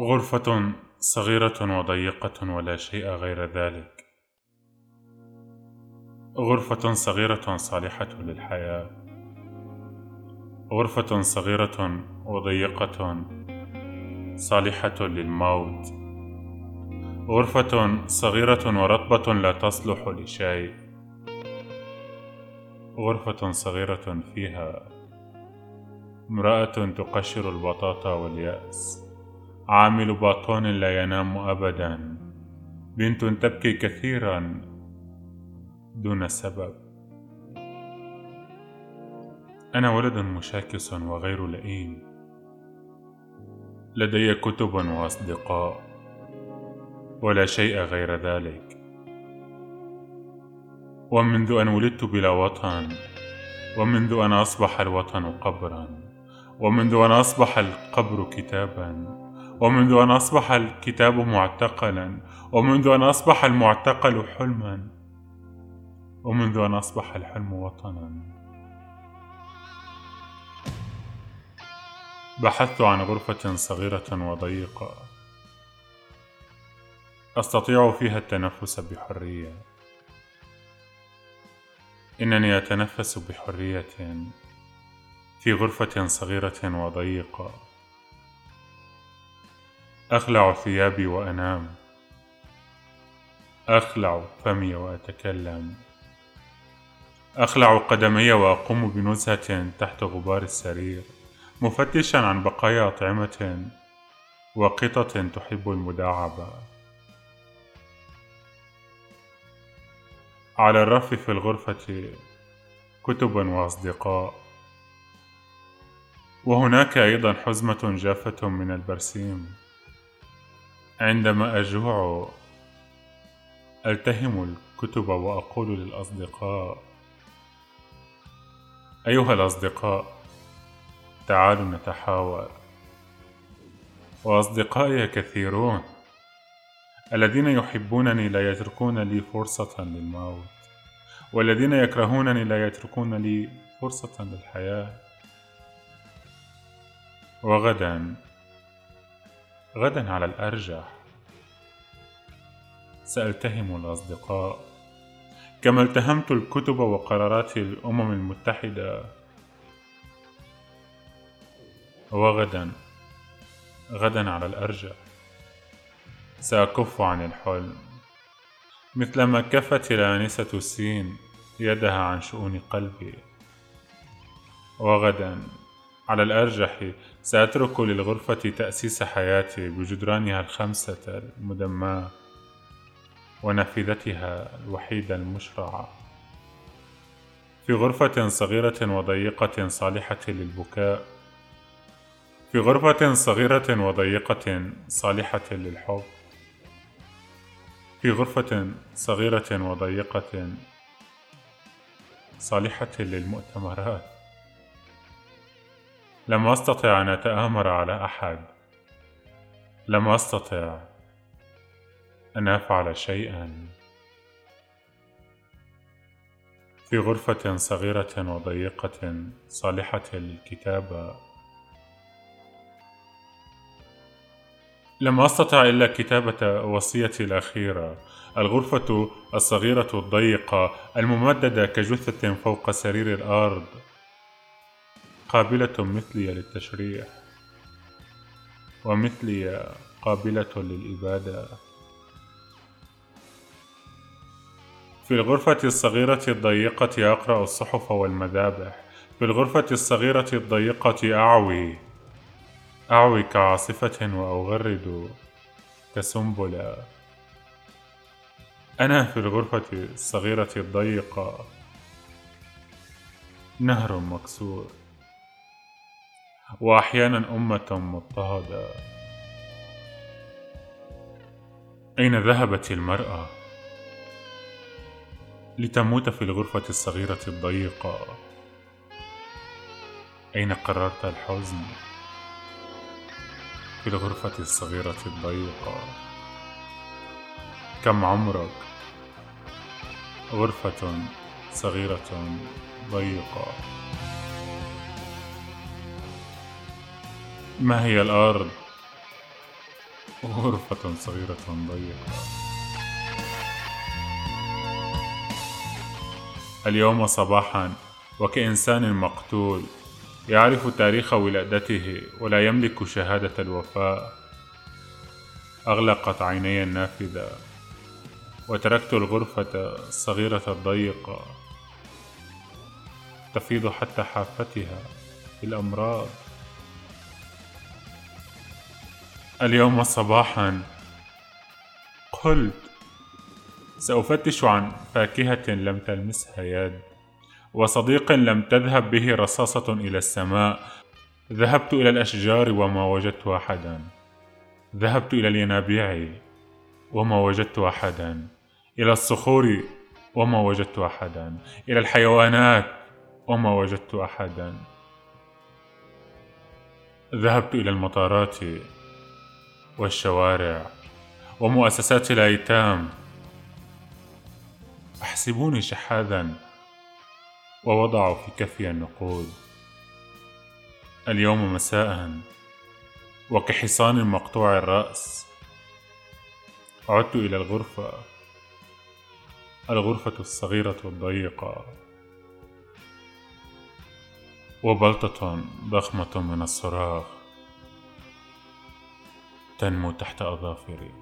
غرفة صغيرة وضيقة ولا شيء غير ذلك. غرفة صغيرة صالحة للحياة. غرفة صغيرة وضيقة صالحة للموت. غرفة صغيرة ورطبة لا تصلح لشيء. غرفة صغيرة فيها امرأة تقشر البطاطا واليأس. عامل باطون لا ينام أبدا. بنت تبكي كثيرا دون سبب. أنا ولد مشاكس وغير لئيم. لدي كتب وأصدقاء. ولا شيء غير ذلك. ومنذ أن ولدت بلا وطن ومنذ أن أصبح الوطن قبرا ومنذ أن أصبح القبر كتابا ومنذ أن أصبح الكتاب معتقلا ومنذ أن أصبح المعتقل حلما. ومنذ أن أصبح الحلم وطنا. بحثت عن غرفة صغيرة وضيقة. أستطيع فيها التنفس بحرية. إنني أتنفس بحرية في غرفة صغيرة وضيقة. أخلع ثيابي وأنام. أخلع فمي وأتكلم. أخلع قدمي وأقوم بنزهة تحت غبار السرير. مفتشا عن بقايا أطعمة وقطط تحب المداعبة. على الرف في الغرفة كتب وأصدقاء. وهناك أيضا حزمة جافة من البرسيم. عندما أجوع ألتهم الكتب وأقول للأصدقاء أيها الأصدقاء تعالوا نتحاور. وأصدقائي كثيرون الذين يحبونني لا يتركون لي فرصة للموت والذين يكرهونني لا يتركون لي فرصة للحياة. وغدا غدا على الأرجح. سألتهم الأصدقاء. كما التهمت الكتب وقرارات الأمم المتحدة. وغدا. غدا على الأرجح سأكف عن الحلم. مثلما كفت الآنسة السين يدها عن شؤون قلبي. وغدا. على الأرجح سأترك للغرفة تأسيس حياتي بجدرانها الخمسة المدماة. ونافذتها الوحيدة المشرعة. في غرفة صغيرة وضيقة صالحة للبكاء. في غرفة صغيرة وضيقة صالحة للحب. في غرفة صغيرة وضيقة صالحة للمؤتمرات. لم أستطع أن أتآمر على أحد. لم أستطع أن أفعل شيئا. في غرفة صغيرة وضيقة صالحة للكتابة. لم أستطع إلا كتابة وصيتي الأخيرة. الغرفة الصغيرة الضيقة الممددة كجثة فوق سرير الأرض قابلة مثلي للتشريح ومثلي قابلة للإبادة. في الغرفة الصغيرة الضيقة أقرأ الصحف والمذابح. في الغرفة الصغيرة الضيقة أعوي. أعوي كعاصفة وأغرد كسنبلة. أنا في الغرفة الصغيرة الضيقة. نهر مكسور. وأحيانا أمة مضطهدة. أين ذهبت المرأة؟ لتموت في الغرفة الصغيرة الضيقة. أين قررت الحزن؟ في الغرفة الصغيرة الضيقة. كم عمرك؟ غرفة صغيرة ضيقة. ما هي الأرض؟ غرفة صغيرة ضيقة. اليوم صباحا وكإنسان مقتول يعرف تاريخ ولادته ولا يملك شهادة الوفاء. أغلقت عيني النافذة وتركت الغرفة الصغيرة الضيقة تفيض حتى حافتها بالأمراض. اليوم صباحا قلت سأفتش عن فاكهة لم تلمسها يد وصديق لم تذهب به رصاصة إلى السماء. ذهبت إلى الأشجار وما وجدت أحدا. ذهبت إلى الينابيع وما وجدت أحدا. إلى الصخور وما وجدت أحدا. إلى الحيوانات وما وجدت أحدا. ذهبت إلى المطارات والشوارع ومؤسسات الأيتام. أحسبوني شحاذا ووضعوا في كفي النقود. اليوم مساء وكحصان مقطوع الرأس. عدت إلى الغرفة. الغرفة الصغيرة الضيقة. وبلطة ضخمة من الصراخ تنمو تحت أظافري.